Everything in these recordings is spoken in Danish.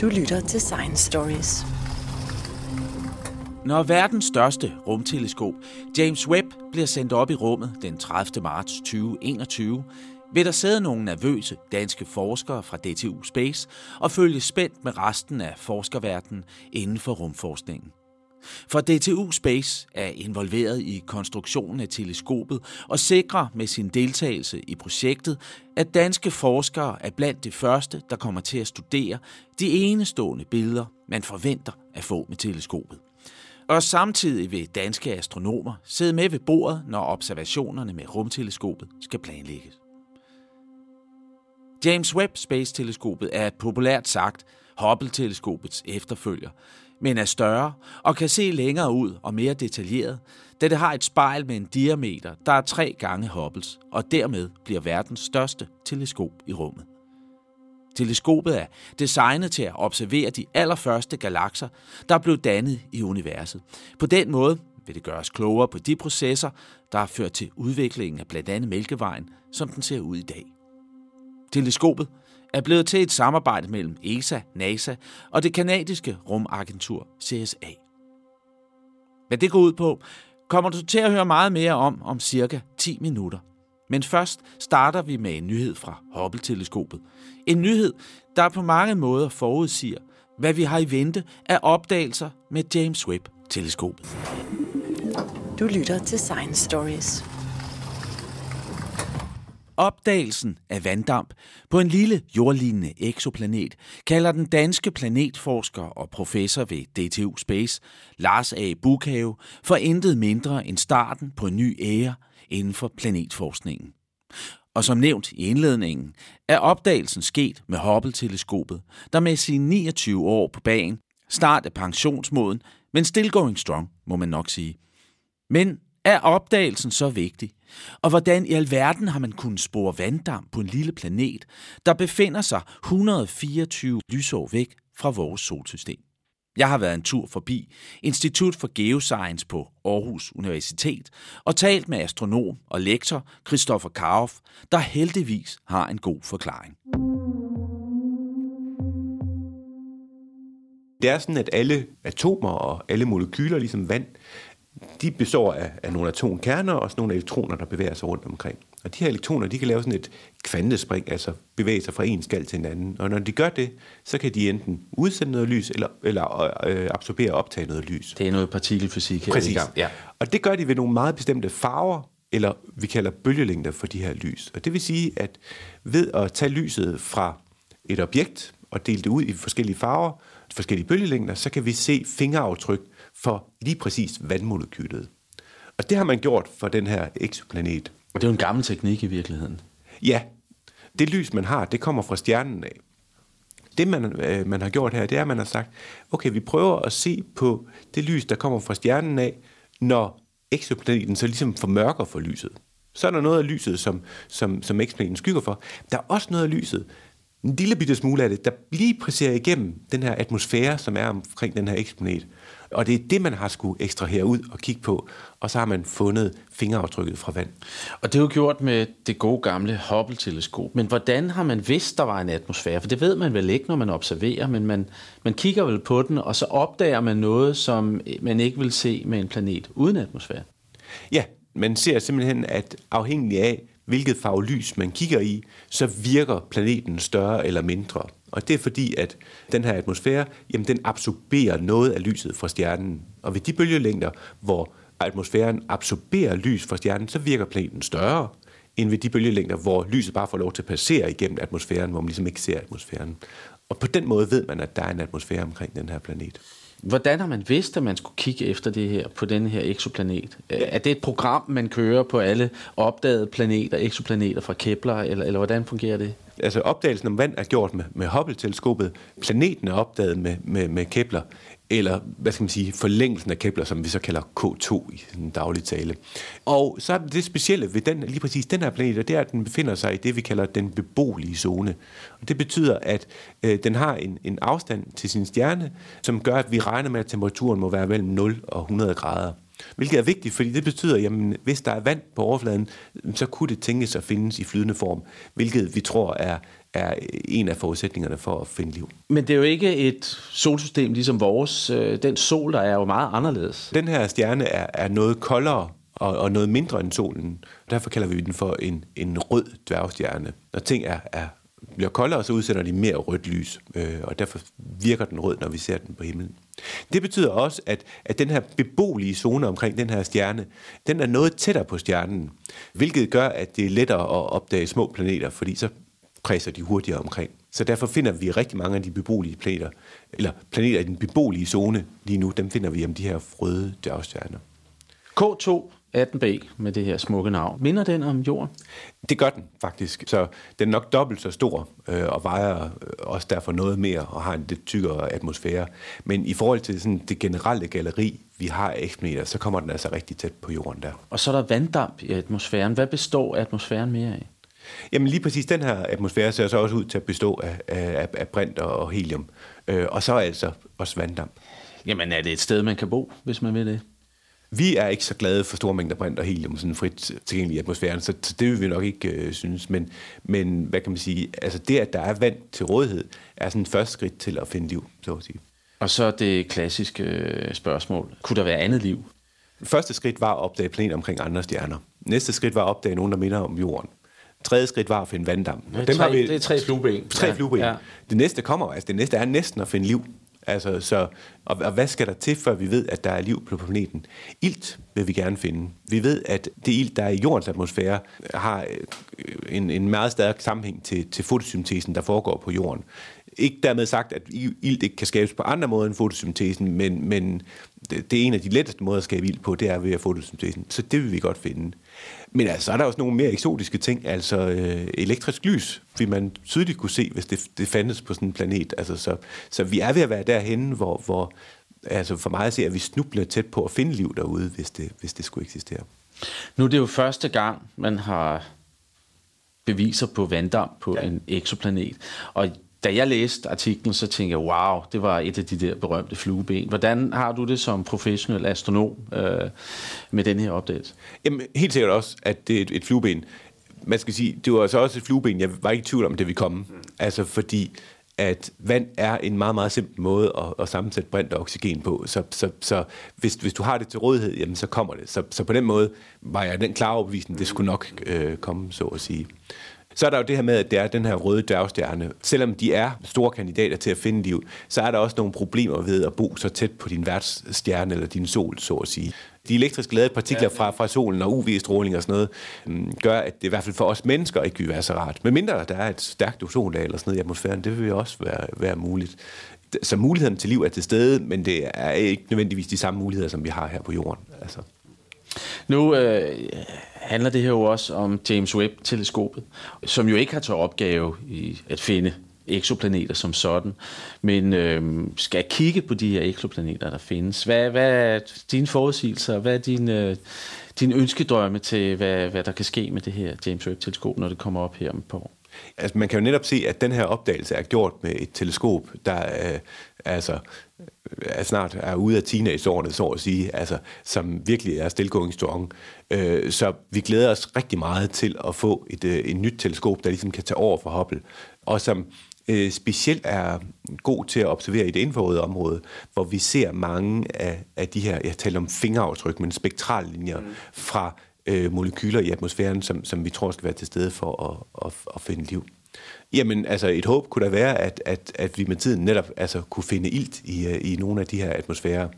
Du lytter til Science Stories. Når verdens største rumteleskop, James Webb, bliver sendt op i rummet den 30. marts 2021, vil der sidde nogle nervøse danske forskere fra DTU Space og følge spændt med resten af forskerverdenen inden for rumforskningen. For DTU Space er involveret i konstruktionen af teleskopet og sikrer med sin deltagelse i projektet, at danske forskere er blandt de første, der kommer til at studere de enestående billeder, man forventer at få med teleskopet. Og samtidig vil danske astronomer sidde med ved bordet, når observationerne med rumteleskopet skal planlægges. James Webb Space-teleskopet er populært sagt Hubble-teleskopets efterfølger, men er større og kan se længere ud og mere detaljeret, da det har et spejl med en diameter, der er tre gange Hubbles, og dermed bliver verdens største teleskop i rummet. Teleskopet er designet til at observere de allerførste galakser, der blev dannet i universet. På den måde vil det gøre os klogere på de processer, der har ført til udviklingen af blandt andet Mælkevejen, som den ser ud i dag. Teleskopet er blevet til et samarbejde mellem ESA, NASA og det kanadiske rumagentur CSA. Hvad det går ud på, kommer du til at høre meget mere om om cirka 10 minutter. Men først starter vi med en nyhed fra Hubble-teleskopet. En nyhed, der på mange måder forudsiger, hvad vi har i vente af opdagelser med James Webb-teleskopet. Du lytter til Science Stories. Opdagelsen af vanddamp på en lille jordlignende eksoplanet kalder den danske planetforsker og professor ved DTU Space, Lars A. Bukhave, for intet mindre end starten på en ny ære inden for planetforskningen. Og som nævnt i indledningen, er opdagelsen sket med Hubble-teleskopet, der med sine 29 år på bagen snart er pensionsmoden, men still going strong, må man nok sige. Men er opdagelsen så vigtig? Og hvordan i alverden har man kunnet spore vanddamp på en lille planet, der befinder sig 124 lysår væk fra vores solsystem? Jeg har været en tur forbi Institut for Geoscience på Aarhus Universitet og talt med astronom og lektor Christoffer Karoff, der heldigvis har en god forklaring. Det er sådan, at alle atomer og alle molekyler, ligesom vand, de består af, af nogle atomkerner og sådan nogle elektroner, der bevæger sig rundt omkring. Og de her elektroner, de kan lave sådan et kvantespring, altså bevæge sig fra en skal til en anden. Og når de gør det, så kan de enten udsende noget lys, eller, eller øh, absorbere og optage noget lys. Det er noget partikelfysik her Præcis. i gang. Ja. Og det gør de ved nogle meget bestemte farver, eller vi kalder bølgelængder for de her lys. Og det vil sige, at ved at tage lyset fra et objekt og dele det ud i forskellige farver, forskellige bølgelængder, så kan vi se fingeraftryk for lige præcis vandmolekylet. Og det har man gjort for den her eksoplanet. Og det er jo en gammel teknik i virkeligheden. Ja, det lys, man har, det kommer fra stjernen af. Det, man, øh, man har gjort her, det er, at man har sagt, okay, vi prøver at se på det lys, der kommer fra stjernen af, når eksoplaneten så ligesom formørker for lyset. Så er der noget af lyset, som, som, som eksplaneten skygger for. Der er også noget af lyset, en lille bitte smule af det, der lige presserer igennem den her atmosfære, som er omkring den her eksplanet. Og det er det, man har skulle ekstrahere ud og kigge på. Og så har man fundet fingeraftrykket fra vand. Og det er jo gjort med det gode gamle Hubble-teleskop. Men hvordan har man vidst, der var en atmosfære? For det ved man vel ikke, når man observerer, men man, man kigger vel på den, og så opdager man noget, som man ikke vil se med en planet uden atmosfære. Ja, man ser simpelthen, at afhængig af, hvilket farvelys man kigger i, så virker planeten større eller mindre. Og det er fordi, at den her atmosfære, jamen den absorberer noget af lyset fra stjernen. Og ved de bølgelængder, hvor atmosfæren absorberer lys fra stjernen, så virker planeten større, end ved de bølgelængder, hvor lyset bare får lov til at passere igennem atmosfæren, hvor man ligesom ikke ser atmosfæren. Og på den måde ved man, at der er en atmosfære omkring den her planet. Hvordan har man vidst, at man skulle kigge efter det her på den her eksoplanet? Er det et program, man kører på alle opdagede planeter, eksoplaneter fra Kepler, eller, eller hvordan fungerer det? Altså opdagelsen om vand er gjort med, med Hubble-teleskopet. Planeten er opdaget med, med, med Kepler eller hvad skal man sige, forlængelsen af Kepler, som vi så kalder K2 i den daglige tale. Og så er det specielle ved den, lige præcis den her planet, det er, at den befinder sig i det, vi kalder den beboelige zone. Og det betyder, at øh, den har en, en afstand til sin stjerne, som gør, at vi regner med, at temperaturen må være mellem 0 og 100 grader. Hvilket er vigtigt, fordi det betyder, at hvis der er vand på overfladen, så kunne det tænkes at findes i flydende form, hvilket vi tror er, er en af forudsætningerne for at finde liv. Men det er jo ikke et solsystem ligesom vores. Øh, den sol, der er jo meget anderledes. Den her stjerne er, er noget koldere og, og noget mindre end solen. Derfor kalder vi den for en, en rød dværgstjerne. Når ting er, er bliver koldere, så udsender de mere rødt lys, øh, og derfor virker den rød, når vi ser den på himlen. Det betyder også, at, at den her beboelige zone omkring den her stjerne, den er noget tættere på stjernen, hvilket gør, at det er lettere at opdage små planeter, fordi så kredser de hurtigere omkring. Så derfor finder vi rigtig mange af de beboelige planeter, eller planeter i den beboelige zone lige nu, dem finder vi om de her røde dværgstjerner. K2 18b med det her smukke navn. Minder den om jorden? Det gør den faktisk. Så den er nok dobbelt så stor øh, og vejer øh, også derfor noget mere og har en lidt tykkere atmosfære. Men i forhold til sådan det generelle galleri, vi har af eksplaneter, så kommer den altså rigtig tæt på jorden der. Og så er der vanddamp i atmosfæren. Hvad består atmosfæren mere af? Jamen lige præcis den her atmosfære ser så også ud til at bestå af, af, af brint og helium. Øh, og så altså også vanddamp. Jamen er det et sted, man kan bo, hvis man vil det? Vi er ikke så glade for store mængder brint og helium sådan frit tilgængelig i atmosfæren, så, det vil vi nok ikke øh, synes. Men, men hvad kan man sige, altså det, at der er vand til rådighed, er sådan et første skridt til at finde liv, så at sige. Og så det klassiske øh, spørgsmål. Kunne der være andet liv? Første skridt var at opdage planeter omkring andre stjerner. Næste skridt var at opdage nogen, der minder om jorden. Tredje skridt var at finde vanddamp. Det er, Dem tre, har vi, det er tre flueben. Tre ja, flueben. Ja. Det næste kommer, altså det næste er næsten at finde liv. Altså, så, og, og hvad skal der til, før vi ved, at der er liv på planeten? Ilt vil vi gerne finde. Vi ved, at det ilt, der er i jordens atmosfære, har øh, en, en meget stærk sammenhæng til, til fotosyntesen, der foregår på jorden. Ikke dermed sagt, at ilt ikke kan skabes på andre måder end fotosyntesen, men, men det, det er en af de letteste måder at skabe ild på, det er ved at fotosyntesen. Så det vil vi godt finde. Men altså, så er der også nogle mere eksotiske ting, altså øh, elektrisk lys, vil man tydeligt kunne se, hvis det, det fandtes på sådan en planet. Altså, så, så vi er ved at være derhen, hvor, hvor altså for mig at se, at vi snubler tæt på at finde liv derude, hvis det, hvis det skulle eksistere. Nu er det jo første gang, man har beviser på vanddamp på ja. en eksoplanet. Og da jeg læste artiklen, så tænkte jeg, wow, det var et af de der berømte flueben. Hvordan har du det som professionel astronom øh, med den her opdagelse? Jamen, helt sikkert også, at det er et, et flueben. Man skal sige, det var så også et flueben, jeg var ikke i tvivl om, det vi komme. Mm. Altså fordi, at vand er en meget, meget simpel måde at, at sammensætte brint og oxygen på. Så, så, så hvis, hvis du har det til rådighed, jamen, så kommer det. Så, så på den måde var jeg den klare overbevisning, det skulle nok øh, komme, så at sige. Så er der jo det her med, at det er den her røde dværgstjerne. Selvom de er store kandidater til at finde liv, så er der også nogle problemer ved at bo så tæt på din værtsstjerne eller din sol, så at sige. De elektrisk ladede partikler fra, fra solen og UV-stråling og sådan noget, um, gør, at det i hvert fald for os mennesker ikke vil være så rart. Men mindre der er et stærkt ozonlag eller sådan noget i atmosfæren, det vil også være, være muligt. Så muligheden til liv er til stede, men det er ikke nødvendigvis de samme muligheder, som vi har her på jorden. Altså. Nu øh, handler det her jo også om James Webb-teleskopet, som jo ikke har til opgave i at finde eksoplaneter som sådan, men øh, skal kigge på de her eksoplaneter, der findes. Hvad, hvad er dine forudsigelser? Hvad er din, øh, din ønskedrømme til, hvad, hvad der kan ske med det her James Webb-teleskop, når det kommer op her om et par år? Altså, man kan jo netop se, at den her opdagelse er gjort med et teleskop, der øh, altså, er snart er ude af teenageårene, så at sige, altså, som virkelig er still going strong. Øh, så vi glæder os rigtig meget til at få et, øh, et nyt teleskop, der ligesom kan tage over for Hubble, og som øh, specielt er god til at observere i det infrarøde område, hvor vi ser mange af, af de her, jeg taler om fingeraftryk, men spektrallinjer mm. fra øh, molekyler i atmosfæren, som, som vi tror skal være til stede for at, at, at finde liv. Jamen, altså et håb kunne da være, at, at, at vi med tiden netop altså, kunne finde ilt i, øh, i nogle af de her atmosfærer,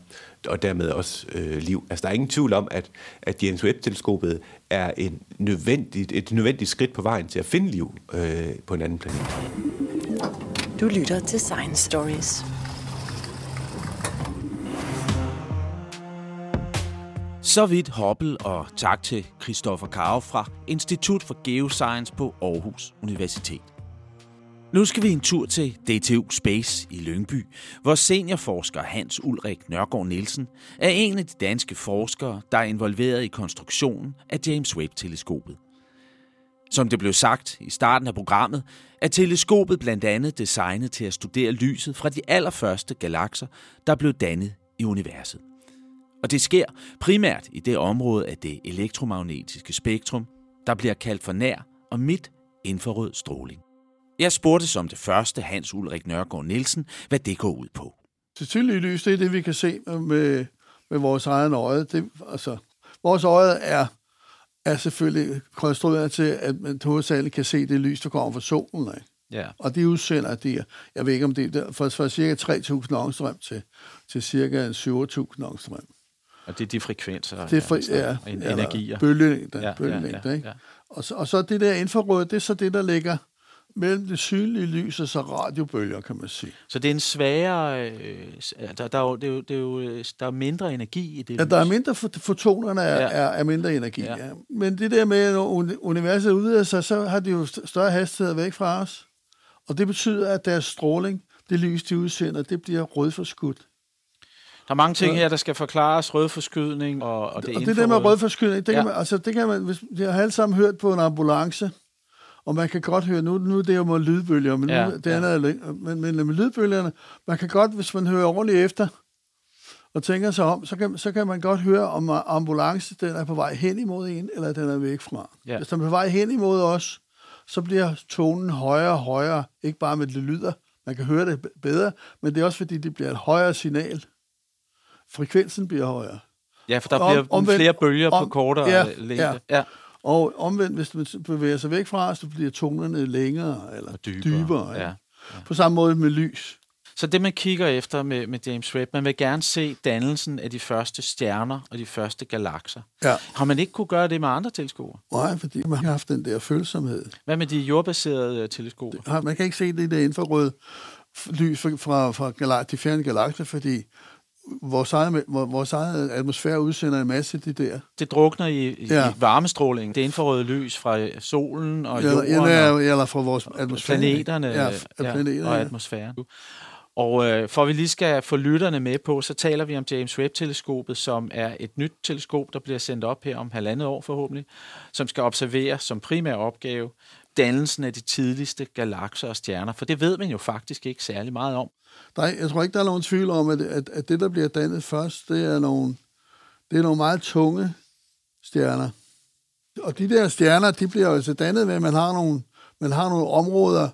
og dermed også øh, liv. Altså, der er ingen tvivl om, at, at James Webb-teleskopet er en nødvendigt, et nødvendigt skridt på vejen til at finde liv øh, på en anden planet. Du lytter til Science Stories. Så vidt Hubble, og tak til Christoffer Karo fra Institut for Geoscience på Aarhus Universitet. Nu skal vi en tur til DTU Space i Lyngby, hvor seniorforsker Hans Ulrik Nørgaard Nielsen er en af de danske forskere, der er involveret i konstruktionen af James Webb-teleskopet. Som det blev sagt i starten af programmet, er teleskopet blandt andet designet til at studere lyset fra de allerførste galakser, der blev dannet i universet. Og det sker primært i det område af det elektromagnetiske spektrum, der bliver kaldt for nær og midt infrarød stråling. Jeg spurgte som det første Hans Ulrik Nørgaard Nielsen, hvad det går ud på. Det tydelige lys, det er det, vi kan se med, med vores egen øje. Det, altså, vores øje er, er selvfølgelig konstrueret til, at man hovedsageligt kan se det lys, der kommer fra solen. Ikke? Ja. Og de udsender de, jeg ved ikke om det er, fra, fra cirka 3.000 ångstrøm til, til cirka 7.000 ångstrøm. Og det er de frekvenser Det er fri, ja, ja, ja, ja, energier. Bølgelængder, Ja, ja, ja, bølgelængder, ja, ikke? ja. Og, så, og så det der infrarøde, det er så det, der ligger mellem det synlige lys og så radiobølger, kan man sige. Så det er en svagere... Øh, der, der, er jo, det er jo, det er jo, øh, der er mindre energi i det Ja, der er lys. mindre, fot- fotonerne er, Ja. er, er mindre energi. Ja. Ja. Men det der med, uni- universet udvider sig, så har de jo st- større hastigheder væk fra os. Og det betyder, at deres stråling, det lys, de udsender, det bliver rødforskudt. Der er mange ting her, der skal forklares. Rødforskydning og, og det Og det der med rødforskydning, det, Ja. kan man, altså, det kan man, hvis, jeg har alle sammen hørt på en ambulance, og man kan godt høre, nu, nu er det jo med lydbølger, men, Ja, nu, det ja. andet er, men, men med lydbølgerne, man kan godt, hvis man hører ordentligt efter, og tænker sig om, så kan, så kan man godt høre, om ambulance den er på vej hen imod en, eller den er væk fra. Ja. Hvis den er på vej hen imod os, så bliver tonen højere og højere, ikke bare med det lyder, man kan høre det bedre, men det er også fordi, det bliver et højere signal. Frekvensen bliver højere. Ja, for der Om- bliver omvendt- flere bølger på om- kortere ja, længde. ja. ja. Og omvendt, hvis man bevæger sig væk fra os, så bliver tonerne længere eller Og dybere, dybere. ja. ja. På samme måde med lys. Så det, man kigger efter med, med James Webb, man vil gerne se dannelsen af de første stjerner og de første galakser. Ja. Har man ikke kunne gøre det med andre teleskoper? Nej, fordi man har haft den der følsomhed. Hvad med de jordbaserede øh, teleskoper? Har- Man kan ikke se det der infrarøde lys fra, fra, fra galak- de fjerne galakser, fordi vores egen, vores egen atmosfære udsender en masse af de der. Det drukner i, i, Ja. i varmestråling. Det infrarøde lys fra solen og Eller, jorden eller, og eller fra vores atmosfære. planeterne, Ja, f- planeterne, og ja. atmosfæren. Og øh, for at vi lige skal få lytterne med på, så taler vi om James Webb-teleskopet, som er et nyt teleskop, der bliver sendt op her om halvandet år forhåbentlig, som skal observere som primær opgave dannelsen af de tidligste galakser og stjerner. For det ved man jo faktisk ikke særlig meget om. Nej, jeg tror ikke, der er nogen tvivl om, at, at, at det, der bliver dannet først, det er nogle, det er nogle meget tunge stjerner. Og de der stjerner, de bliver altså dannet ved, at man har nogle, man har nogle områder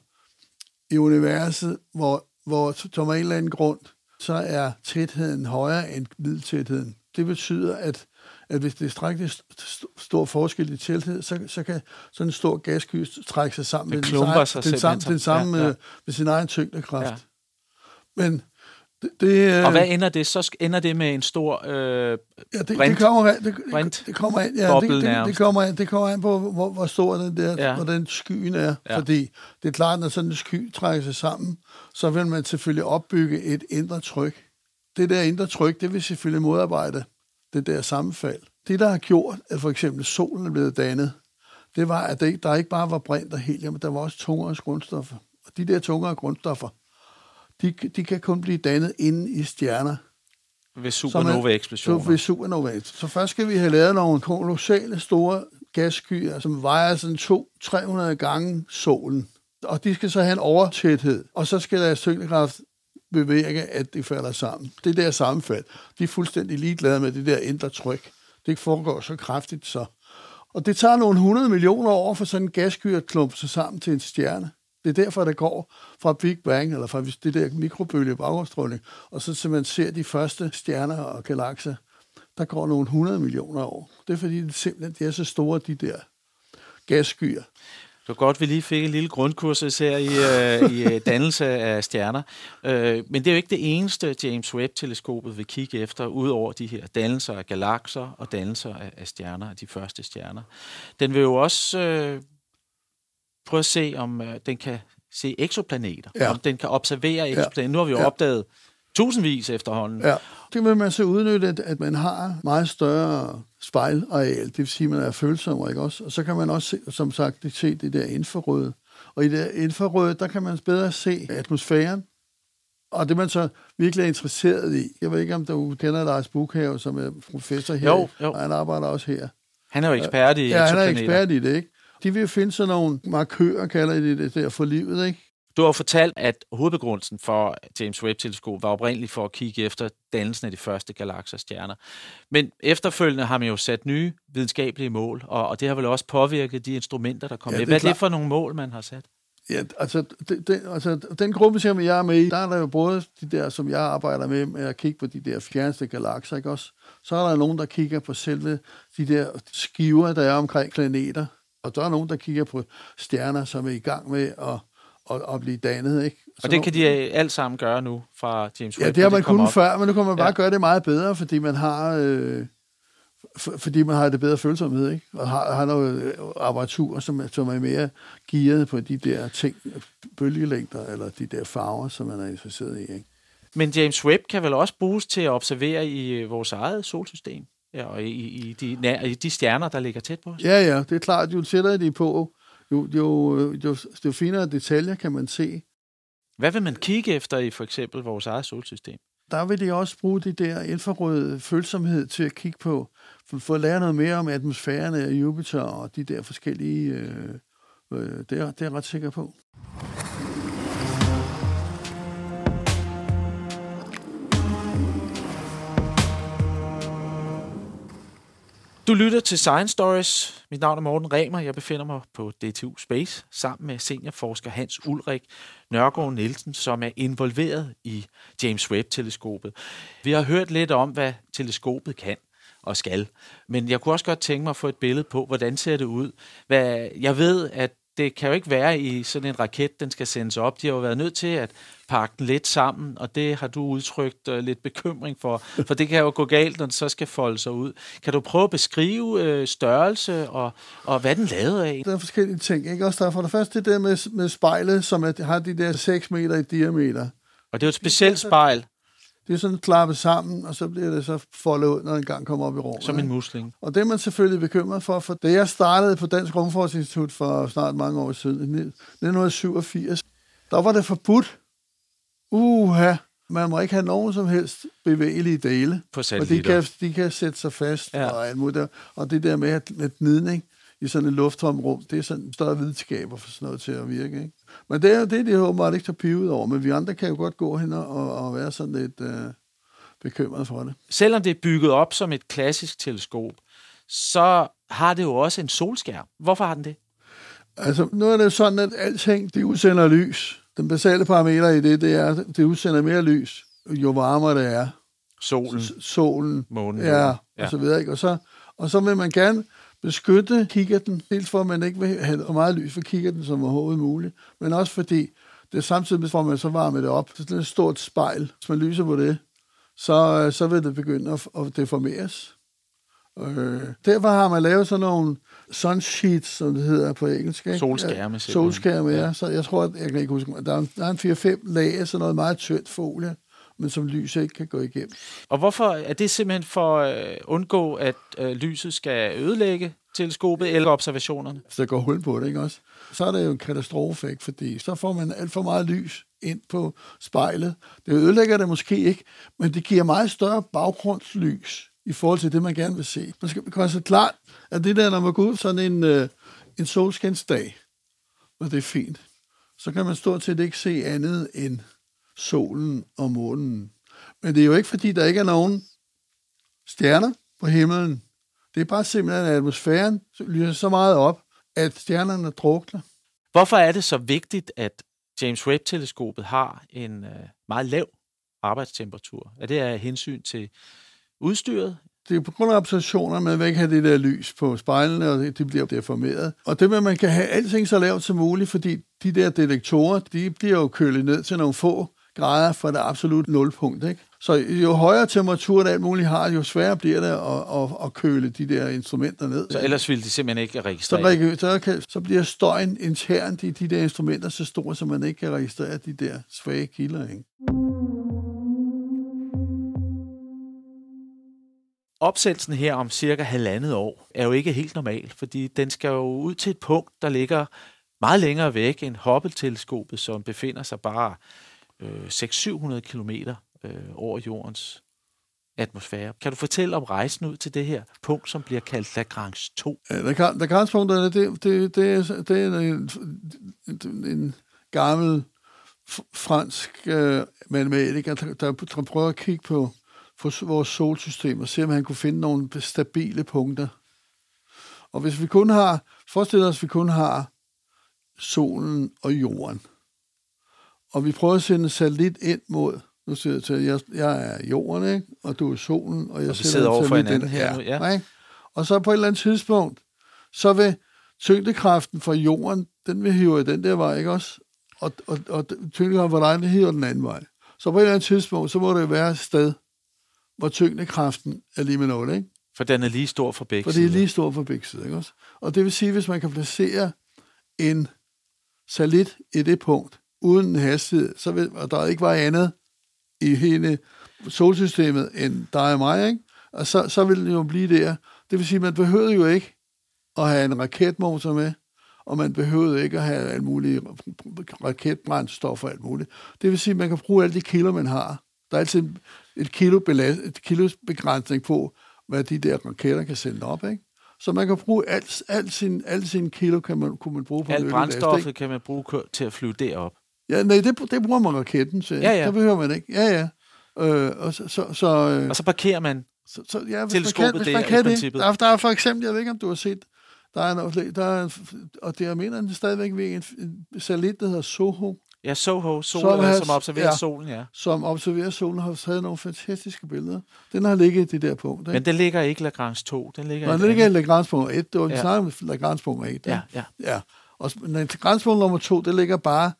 i universet, hvor, hvor som af en eller anden grund, så er tætheden højere end middeltætheden. Det betyder, at, at hvis det er strækket st- stor forskel i tæthed, så, så kan sådan en stor gassky trække sig sammen Det med den, egen- sig den, samme, den samme Ja, ja. ja, med sin egen tyngdekraft. Ja. Men det, det, Og hvad ender det? Så ender det med en stor... Øh, ja, det, brint- det kommer an, det, brint- det, kommer an, ja, det, det, det, kommer an, det kommer an på, hvor, hvor stor den der, Ja. hvordan skyen er. Ja. Fordi det er klart, når sådan en sky trækker sig sammen, så vil man selvfølgelig opbygge et indre tryk. Det der indre tryk, det vil selvfølgelig modarbejde det der sammenfald. Det, der har gjort, at for eksempel solen er blevet dannet, det var, at ikke, der ikke bare var brint og helium, men der var også tungere grundstoffer. Og de der tungere grundstoffer, de, de kan kun blive dannet inde i stjerner. ved Så supernova-eksplosioner. ved supernova. Så først skal vi have lavet nogle kolossale store gasskyer, som vejer sådan 200-300 gange solen. Og de skal så have en overtæthed, og så skal deres tyngdekraft bevirke, at det falder sammen. Det der sammenfald, de er fuldstændig ligeglade med det der indre tryk. Det foregår så kraftigt så. Og det tager nogle 100 millioner år for sådan en gasky at klumpe sig sammen til en stjerne. Det er derfor, der går fra Big Bang, eller fra det der mikrobølge baggrundsstråling, og så til man ser de første stjerner og galakser, der går nogle 100 millioner år. Det er fordi, det simpelthen de er så store, de der gasskyer. Det var godt, vi lige fik en lille grundkursus her i, øh, i øh, dannelse af stjerner. Øh, men det er jo ikke det eneste, James Webb-teleskopet vil kigge efter, udover de her dannelser af galakser og dannelser af, af stjerner, af de første stjerner. Den vil jo også øh, prøve at se, om øh, den kan se eksoplaneter, Ja. om den kan observere eksoplaneter. Nu har vi jo Ja. opdaget tusindvis efterhånden. Ja. Det vil man så udnytte, at man har meget større spejlareal, det vil sige, at man er følsom, ikke også? Og så kan man også, se, som sagt, se det der infrarøde. Og i det infrarøde, der kan man bedre se atmosfæren, og det man så virkelig er interesseret i. Jeg ved ikke, om du kender Lars Bukhave, som er professor her. Jo, jo. Og han arbejder også her. Han er jo ekspert i Ja, han er ekspert i det, ikke? De vil finde sådan nogle markører, kalder de det der, for livet, ikke? Du har fortalt, at hovedbegrundelsen for James Webb-teleskop var oprindeligt for at kigge efter dannelsen af de første galakser stjerner. Men efterfølgende har man jo sat nye videnskabelige mål, og, og det har vel også påvirket de instrumenter, der kom Ja, med. Hvad er det for nogle mål, man har sat? Ja, altså, det, det, altså den gruppe, som jeg er med i, der er der jo både de der, som jeg arbejder med, med at kigge på de der fjerneste galakser, ikke også? Så er der nogen, der kigger på selve de der skiver, der er omkring planeter. Og der er nogen, der kigger på stjerner, som er i gang med at, at, at blive dannet, ikke? Så Og det kan de alt sammen gøre nu fra James Webb. Ja, det har man kunnet op. før, men nu kan man bare Ja. gøre det meget bedre, fordi man har... Øh, f- fordi man har det bedre følsomhed, ikke? Og har, har noget øh, apparatur, som, som er mere gearet på de der ting, bølgelængder, eller de der farver, som man er interesseret i, ikke? Men James Webb kan vel også bruges til at observere i øh, vores eget solsystem? Ja, og i, i, de, i de stjerner, der ligger tæt på os? Ja, ja, det er klart, jo tættere de er på, jo, jo, jo, jo finere detaljer kan man se. Hvad vil man kigge efter i for eksempel vores eget solsystem? Der vil de også bruge de der infrarøde følsomhed til at kigge på, for, for at lære noget mere om atmosfæren af Jupiter og de der forskellige... Øh, øh, det, er, det er jeg ret sikker på. Du lytter til Science Stories. Mit navn er Morten Remer. Jeg befinder mig på DTU Space sammen med seniorforsker Hans Ulrik Nørgaard Nielsen, som er involveret i James Webb-teleskopet. Vi har hørt lidt om, hvad teleskopet kan og skal. Men jeg kunne også godt tænke mig at få et billede på, hvordan ser det ud. Hvad, jeg ved, at det kan jo ikke være i sådan en raket, den skal sendes op. De har jo været nødt til at pakke den lidt sammen, og det har du udtrykt uh, lidt bekymring for. For det kan jo gå galt, når den så skal folde sig ud. Kan du prøve at beskrive øh, størrelse og, og hvad den lavede af? Der er forskellige ting, ikke? Også der er for det første det der med, med spejlet, som er, har de der 6 meter i diameter. Og det er jo et specielt spejl, Det er sådan klappet sammen, og så bliver det så foldet ud, når den gang kommer op i rummet. som en musling. Og det er man selvfølgelig bekymret for, for da jeg startede på Dansk Rumforskningsinstitut for snart mange år siden, i 1987, der var det forbudt. Uha, man må ikke have nogen som helst bevægelige dele. På Og de kan, de kan sætte sig fast. Ja. Og, alt muligt. og det der med at gnidning i sådan et lufttomt rum, det er sådan større videnskaber for sådan noget til at virke. Ikke? Men det er jo det, de åbenbart ikke tager pivet over. Men vi andre kan jo godt gå hen og, og være sådan lidt øh, bekymret for det. Selvom det er bygget op som et klassisk teleskop, så har det jo også en solskærm. Hvorfor har den det? Altså, nu er det jo sådan, at alting, det udsender lys. Den basale parameter i det, det er, at det udsender mere lys, jo varmere det er. Solen. S- Solen, Månen. ja, Ja. og så videre. Ikke? Og, så, og så vil man gerne beskytte kikkerten, dels for, at man ikke vil have meget lys for kikkerten som overhovedet muligt, men også fordi, det samtidig at man så varmer det op. Så det er et stort spejl. Hvis man lyser på det, så, øh, så vil det begynde at, at deformeres. Øh, derfor har man lavet sådan nogle sunsheets, som det hedder på engelsk. Ikke? Solskærme, solskærme, ja. Så jeg tror, at, jeg kan ikke huske, der er, der er en 4-5 lag af sådan noget meget tyndt folie, men som lyset ikke kan gå igennem. Og hvorfor er det simpelthen for at øh, undgå, at øh, lyset skal ødelægge teleskopet eller observationerne? Hvis der går hul på det, ikke også? Så er det jo en katastrofe, ikke? Fordi så får man alt for meget lys ind på spejlet. Det ødelægger det måske ikke, men det giver meget større baggrundslys i forhold til det, man gerne vil se. Man skal gøre sig klart, at det der, når man går ud sådan en, øh, en solskinsdag, og det er fint, så kan man stort set ikke se andet end solen og månen. Men det er jo ikke, fordi der ikke er nogen stjerner på himlen. Det er bare simpelthen, at atmosfæren lyser så meget op, at stjernerne drukner. Hvorfor er det så vigtigt, at James Webb-teleskopet har en øh, meget lav arbejdstemperatur? Er det af hensyn til udstyret? Det er på grund af observationer, man vil ikke have det der lys på spejlene, og de bliver deformeret. Og det med, at man kan have alting så lavt som muligt, fordi de der detektorer, de bliver jo kølet ned til nogle få grader fra det absolut nulpunkt. Ikke? Så jo højere temperatur det alt muligt har, jo sværere bliver det at, at, at køle de der instrumenter ned. Så ellers ville de simpelthen ikke så, registrere. reg- så, kan, så bliver støjen internt i de der instrumenter så stor, så man ikke kan registrere de der svage kilder. Ikke? Opsættelsen her om cirka halvandet år er jo ikke helt normal, fordi den skal jo ud til et punkt, der ligger meget længere væk end Hubble-teleskopet, som befinder sig bare øh, 600-700 km øh, over jordens atmosfære. Kan du fortælle om rejsen ud til det her punkt, som bliver kaldt Lagrange 2? Ja, Der kan, der det, det, det, det, er, det er en, en, en gammel fransk øh, matematiker, der, der, der prøver at kigge på, på vores solsystem og se, om han kunne finde nogle stabile punkter. Og hvis vi kun har, forestil os, at vi kun har solen og jorden. Og vi prøver at sende en satellit ind mod, nu siger jeg til, jeg, jeg er jorden, ikke? og du er solen, og jeg Og sidder over for hinanden her nu, ja. Ikke? Og så på et eller andet tidspunkt, så vil tyngdekraften fra jorden, den vil hive den der vej, ikke også? Og, og, og tyngdekraften fra dig, den hiver den anden vej. Så på et eller andet tidspunkt, så må det være et sted, hvor tyngdekraften er lige med 0, ikke? For den er lige stor for begge For det er lige stor for begge sider, ikke også? Og det vil sige, hvis man kan placere en satellit i det punkt, uden en hastighed, så vil, og der ikke var andet i hele solsystemet end dig og mig, ikke? Og så, så vil det jo blive der. Det vil sige, man behøvede jo ikke at have en raketmotor med, og man behøvede ikke at have alt muligt raketbrændstof og alt muligt. Det vil sige, at man kan bruge alle de kilo, man har. Der er altid et kilo, belast, et kilos begrænsning på, hvad de der raketter kan sende op, ikke? Så man kan bruge alt, alt sin, alt sin kilo, kan man, kunne man bruge på Alt brændstoffet kan man bruge til at flyve derop. Ja, nej, det, det bruger man raketten til. Ja, ja. Det behøver man ikke. Ja, ja. Øh, og så, så, så, øh, Og så parkerer man. så, så ja, hvis man teleskopet kan, hvis der man i kan det. princippet. Der, er- der er for eksempel, jeg ved ikke, om du har set, der er, en, der er en, og det er, jeg mener, det er stadigvæk ved en, en satellit, der hedder Soho, Ja, Soho, sol, Som har- som observerer ja. solen, ja. som observerer solen, har taget nogle fantastiske billeder. Den har ligget i det der punkt. Ikke? Men den ligger ikke Lagrange 2. Den ligger Nå, i den ligger i. Lagrange punkt 1. Det var, vi Ja. snakkede om Lagrange punkt 1. ikke? Ja, ja. Ja, og Lagrange punkt nummer 2, det ligger bare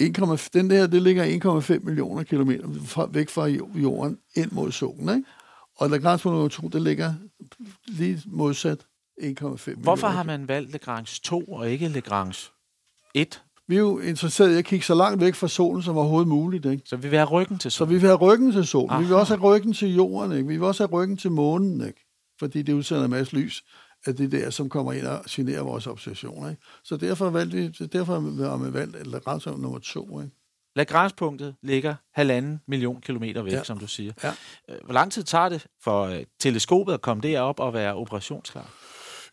1, den der, det ligger 1,5 millioner kilometer fra, væk fra jo- jorden ind mod solen, ikke? Og Lagrange nummer 2, det ligger lige modsat 1,5 Hvorfor millioner har man valgt Lagrange 2 og ikke Lagrange 1? Vi er jo interesseret i at kigge så langt væk fra solen som overhovedet muligt, ikke? Så vi vil have ryggen til Så solen. vi vil have ryggen til solen. Aha. Vi vil også have ryggen til jorden, ikke? Vi vil også have ryggen til månen, ikke? Fordi det udsender en masse lys af det der, som kommer ind og generer vores observationer, ikke? Så derfor valgte vi, derfor har vi valgt Lagrange nummer to, ikke? Lagrange-punktet ligger halvanden million kilometer væk, Ja. som du siger. Ja. Øh, Hvor lang tid tager det for øh, teleskopet at komme derop og være operationsklar?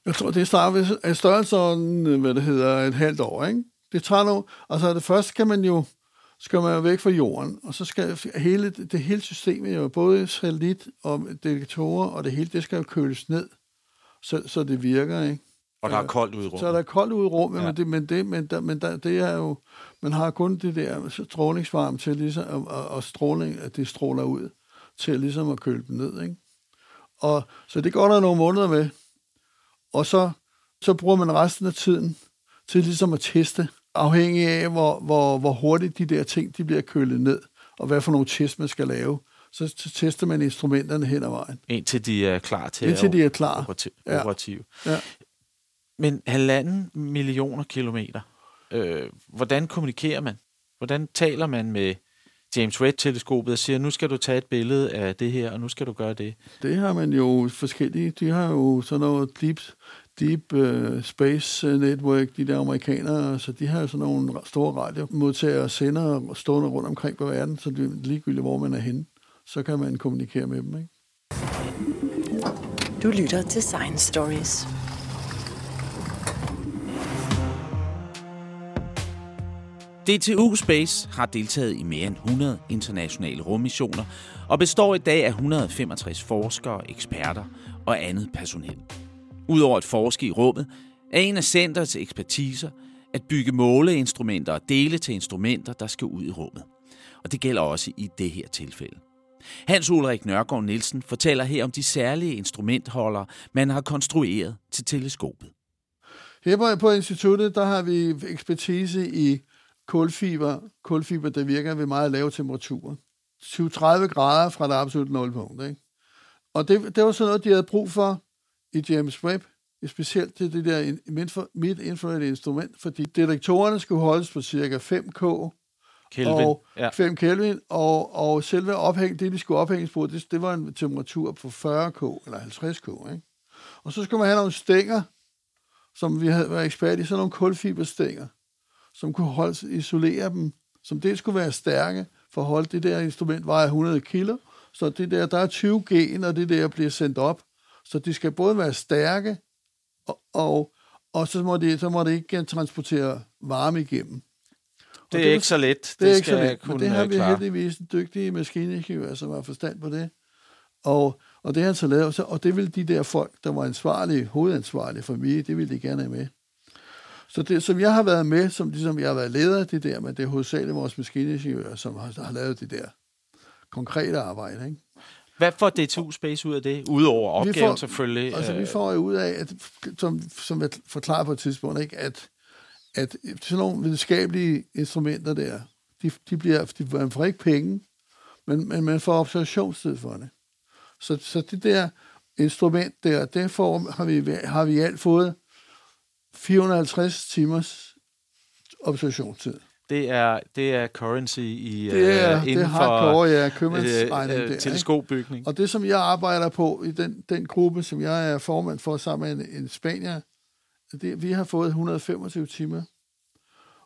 Jeg tror, det starter ved af størrelsen, hvad det hedder, et halvt år, ikke? Det tager nu, altså det første kan man jo, skal man væk fra jorden, og så skal hele, det hele systemet jo, både satellit og detektorer, og det hele, det skal jo køles ned, så, så det virker, ikke? Og der er koldt ude i rummet. Så er der koldt ude i rummet, ja. Ja. men, det, men, det, men, der, men der, det er jo, man har kun det der strålingsvarme til ligesom, og, og, og stråling, at det stråler ud, til ligesom at køle dem ned, ikke? Og, så det går der nogle måneder med. Og så, så bruger man resten af tiden til ligesom at teste, afhængig af, hvor, hvor, hvor hurtigt de der ting de bliver kølet ned, og hvad for nogle test man skal lave. Så, så tester man instrumenterne hen ad vejen, Indtil de er klar til indtil at de er klar. operativ, Ja. Ja. Men halvanden millioner kilometer. Øh, hvordan kommunikerer man? Hvordan taler man med James Webb-teleskopet og siger, nu skal du tage et billede af det her, og nu skal du gøre det? Det har man jo forskellige. De har jo sådan noget deep, deep uh, space network, de der amerikanere, så de har jo sådan nogle store radiomodtagere og sender stående rundt omkring på verden, så det er ligegyldigt, hvor man er henne, så kan man kommunikere med dem. Ikke? Du lytter til Science Stories. DTU Space har deltaget i mere end 100 internationale rummissioner og består i dag af 165 forskere, eksperter og andet personel. Udover at forske i rummet, er en af centrets ekspertiser at bygge måleinstrumenter og dele til instrumenter, der skal ud i rummet. Og det gælder også i det her tilfælde. Hans Ulrik Nørgaard Nielsen fortæller her om de særlige instrumentholder, man har konstrueret til teleskopet. Her på, på instituttet, der har vi ekspertise i kulfiber, kulfiber, der virker ved meget lave temperaturer. 20-30 grader fra det absolutte nulpunkt. Ikke? Og det, det var sådan noget, de havde brug for i James Webb, specielt til det der midt-infrared instrument, fordi detektorerne skulle holdes på cirka 5K, Kelvin. og ja. 5 Kelvin, og, og selve ophæng, det, de skulle ophænges på, det, det var en temperatur på 40K, eller 50K, ikke? Og så skulle man have nogle stænger, som vi havde været ekspert i, sådan nogle kulfiberstænger, som kunne holde, isolere dem, som det skulle være stærke, for at holde det der instrument vejer 100 kilo, så det der, der er 20 G, når det der bliver sendt op, så de skal både være stærke, og, og, og så, må de, så må det ikke transportere varme igennem. Det er det- ikke så let. Det er ikke skal så let, men det har vi klare. heldigvis en dygtig maskiningeniør, som har forstand på det. Og, og det har han så lavet, og det vil de der folk, der var ansvarlige, hovedansvarlige for mig, det ville de gerne have med. Så det, som jeg har været med, som ligesom jeg har været leder af det der, men det er hovedsageligt vores maskiningeniører, som har, har lavet det der konkrete arbejde. Ikke? Hvad får DTU Space ud af det? Udover opgaven Vi får- selvfølgelig. Altså, vi øh, får jo ud af, at, som, som jeg forklarer på et tidspunkt, ikke, at, at sådan nogle videnskabelige instrumenter der, de, de bliver, de, man får ikke penge, men, men man får observationstid for det. Så, så det der instrument der, det får, har, vi, har vi i alt fået 450 timers observationstid. Det er, det er currency i, Det er, øh, det inden er for ja, øh, købmandsregning øh, teleskopbygning. Og det, som jeg arbejder på i den, den gruppe, som jeg er formand for sammen med en, en spanier, det, vi har fået 125 timer,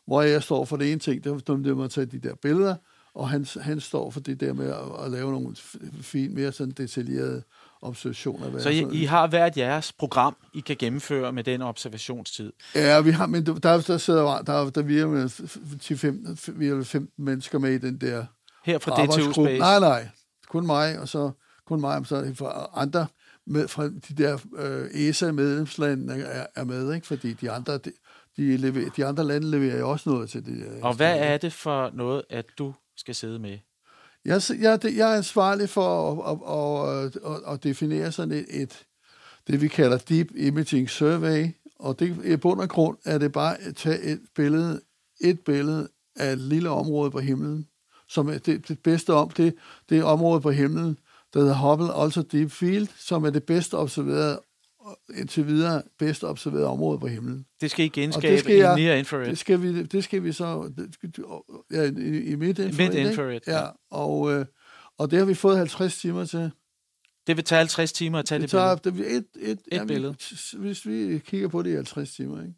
hvor jeg står for det ene ting, det er det med at tage de der billeder, og han, han står for det der med at, at lave nogle fine, mere sådan detaljerede observationer. Så I, I har hvert jeres program, I kan gennemføre med den observationstid. Ja, vi har, men der, der sidder, der, der vi er med 10-15, vi er 15 mennesker med i den der Her fra DTU. Space. Nej, nej. Kun mig, og så kun mig, og så fra andre med, fra de der øh, ESA-medlemslande er, er med, ikke? fordi de andre, de, de, leverer, de andre lande leverer jo også noget til det. øh, Og hvad er det for noget, at du skal sidde med? Jeg, jeg, jeg er ansvarlig for at, at, at, at, definere sådan et, et, det, vi kalder Deep Imaging Survey, og det i bund og grund er det bare at tage et billede, et billede af et lille område på himlen, som er det, det bedste om, det, det område på himlen, hedder Hubble Ultra Deep Field, som er det bedste observerede, indtil videre bedst observerede område på himlen. Det skal I genskabe det skal i jeg- near infrared. Det skal vi, det skal vi så ja, i, i midt infrared. Mid-infrared, ikke? ja. Ja, og, øh, og det har vi fået 50 timer til. Det vil tage 50 timer at tage det, Det tager billede. det, et, et, Et billede. Hvis vi kigger på det i 50 timer, ikke?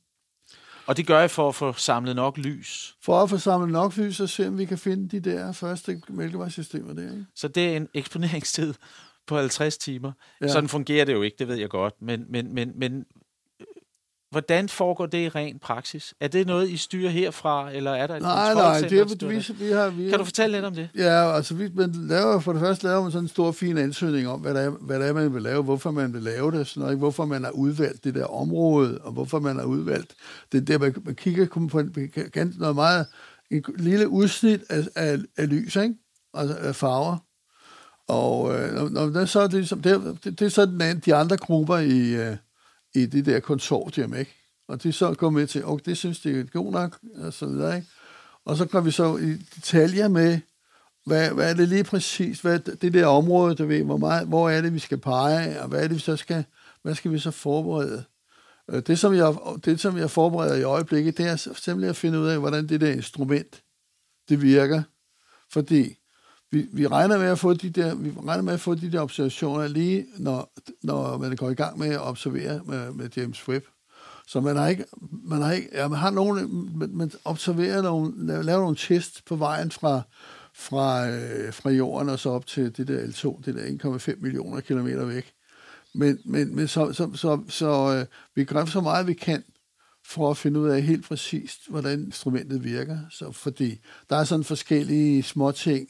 Og det gør I for at få samlet nok lys. For at få samlet nok lys, og se om vi kan finde de der første mælkevejssystemer der, ikke? Så det er en eksponeringstid på 50 timer. Ja. Sådan fungerer det jo ikke, det ved jeg godt. Men, men, men, men hvordan foregår det i ren praksis? Er det noget, I styrer herfra, eller er der et Nej, nej, det er, der vi, vi har... Vi Kan du fortælle lidt om det? Ja, altså vi man laver, for det første laver man sådan en stor, fin ansøgning om, hvad det, er, hvad det er, man vil lave, hvorfor man vil lave det, sådan noget, ikke? hvorfor man har udvalgt det der område, og hvorfor man har udvalgt det der, man, man kigger kun på en, ganske noget meget, en lille udsnit af, af, af lys, ikke? Altså af farver. Og øh, når, når det, er så, det, er ligesom, det, det, det er så den anden, de andre grupper i, øh, i det der konsortium, ikke? Og de så går med til, okay, det synes de er god nok, og så videre, ikke? Og så går vi så i detaljer med, hvad, hvad er det lige præcis, hvad det der område, du ved, hvor, meget, hvor er det, vi skal pege, og hvad er det, vi så skal, hvad skal vi så forberede? Øh, det som, jeg, det, som jeg forbereder i øjeblikket, det er simpelthen at finde ud af, hvordan det der instrument, det virker. Fordi vi, vi regner med at få de der, vi regner med at få de der observationer lige, når, når man går i gang med at observere med, med James Webb. Så man har ikke, man har ikke, ja, man har nogle, man, man observerer nogle, laver, laver nogle test på vejen fra, fra, øh, fra jorden og så op til det der L2, det der 1,5 millioner kilometer væk. Men, men, men så, så, så, så øh, vi gør så meget, vi kan for at finde ud af helt præcist, hvordan instrumentet virker. Så, fordi der er sådan forskellige små ting,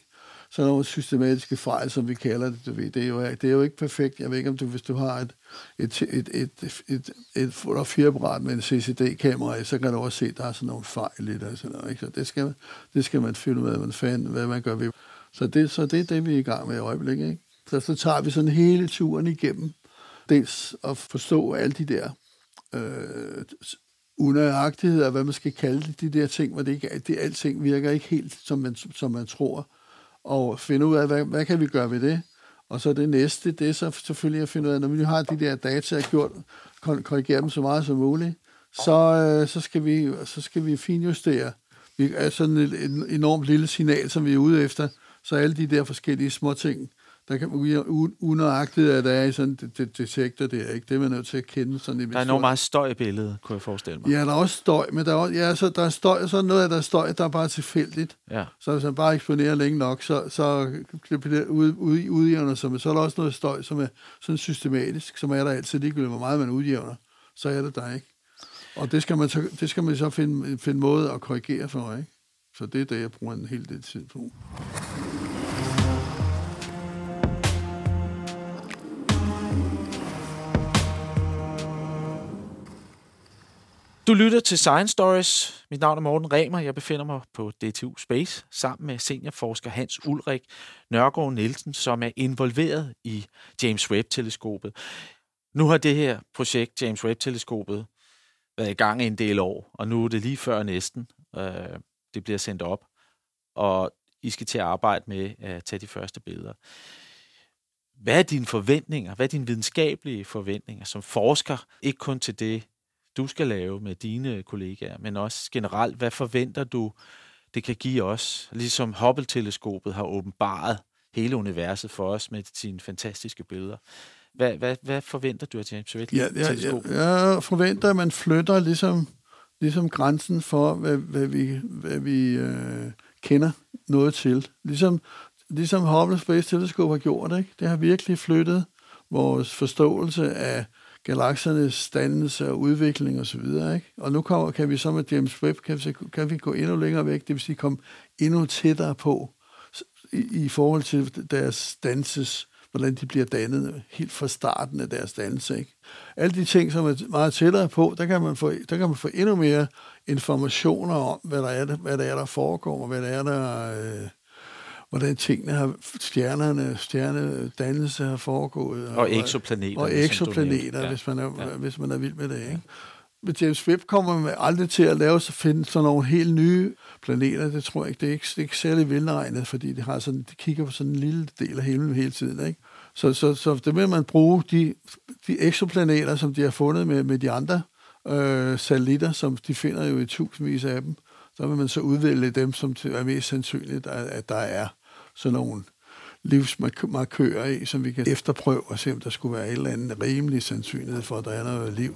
sådan nogle systematiske fejl, som vi kalder det, du ved. Det er jo, det er jo ikke perfekt. Jeg ved ikke, om du, hvis du har et, et, et, et, et, et, et fotografiapparat med en CCD-kamera så kan du også se, at der er sådan nogle fejl i det. og Sådan noget, ikke? Så det skal, det skal man finde ud af, hvad, fanden, hvad man gør ved. Så det, så det er det, vi er i gang med i øjeblikket. Ikke? Så, så tager vi sådan hele turen igennem. Dels at forstå alle de der øh, unøjagtigheder, hvad man skal kalde det, de der ting, hvor det ikke, det, alting virker ikke helt, som man, som man tror. Og finde ud af, hvad, hvad kan vi gøre ved det? Og så det næste, det er så selvfølgelig at finde ud af, når vi har de der data gjort, korrigere dem så meget som muligt, så, øh, så, skal, vi, så skal vi finjustere. Vi er sådan et, et enormt lille signal, som vi er ude efter, så alle de der forskellige små ting, der kan unøjagtigt, at der er i sådan et det- detektor der, ikke? Det er man nødt til at kende sådan i Der er enormt meget støj i billedet, kunne jeg forestille mig. Ja, der er også støj, men der er, også, ja, så der er støj, så er noget af der er støj, der er bare tilfældigt. Ja. Så hvis man bare eksponerer længe nok, så, så bliver det ud, ud, udjævner sig. Men så er der også noget støj, som er sådan systematisk, som er der altid ligegyldigt, hvor meget man udjævner. Så er det der ikke. Og det skal man så, det skal man så finde, finde måde at korrigere for, ikke? Så det er det, jeg bruger en hel del tid på. Du lytter til Science Stories. Mit navn er Morten Remer. Jeg befinder mig på DTU Space sammen med seniorforsker Hans Ulrik Nørgaard Nielsen, som er involveret i James Webb-teleskopet. Nu har det her projekt, James Webb-teleskopet, været i gang i en del år, og nu er det lige før næsten, øh, det bliver sendt op, og I skal til at arbejde med at tage de første billeder. Hvad er dine forventninger? Hvad er dine videnskabelige forventninger som forsker? Ikke kun til det, du skal lave med dine kollegaer, men også generelt, hvad forventer du, det kan give os? Ligesom Hubble-teleskopet har åbenbaret hele universet for os med sine fantastiske billeder. Hvad, hvad, hvad forventer du af James Webb-teleskopet? Ja, ja, jeg forventer, at man flytter ligesom, ligesom grænsen for, hvad, hvad vi, hvad vi øh, kender noget til. Ligesom, ligesom Hubble Space Telescope har gjort. Ikke? Det har virkelig flyttet vores forståelse af galaksernes dannelse og udvikling osv. Og, ikke? og nu kommer, kan vi så med James Webb, kan vi, kan vi gå endnu længere væk, det vil sige komme endnu tættere på i, i forhold til deres danses, hvordan de bliver dannet helt fra starten af deres dannelse. Ikke? Alle de ting, som er meget tættere på, der kan man få, der kan man få endnu mere informationer om, hvad der er, hvad der, er, der foregår, og hvad der er, der... Øh, hvordan tingene har, stjernerne, stjernedannelse har foregået. Og, og eksoplaneter. Og eksoplaneter, ja. hvis, man er, ja. hvis man er vild med det. Ikke? Men James Webb kommer man aldrig til at lave, så finde sådan nogle helt nye planeter. Det tror jeg ikke. Det er ikke, det er ikke særlig velregnet, fordi de, har sådan, de kigger på sådan en lille del af himlen hele tiden. Ikke? Så, så, så det vil man bruge de, de eksoplaneter, som de har fundet med, med de andre øh, satellitter, som de finder jo i tusindvis af dem. Så vil man så udvælge dem, som er mest sandsynligt, at, at der er sådan nogle livsmarkører af, som vi kan efterprøve og se, om der skulle være et eller andet rimelig sandsynlighed for, at der er noget liv.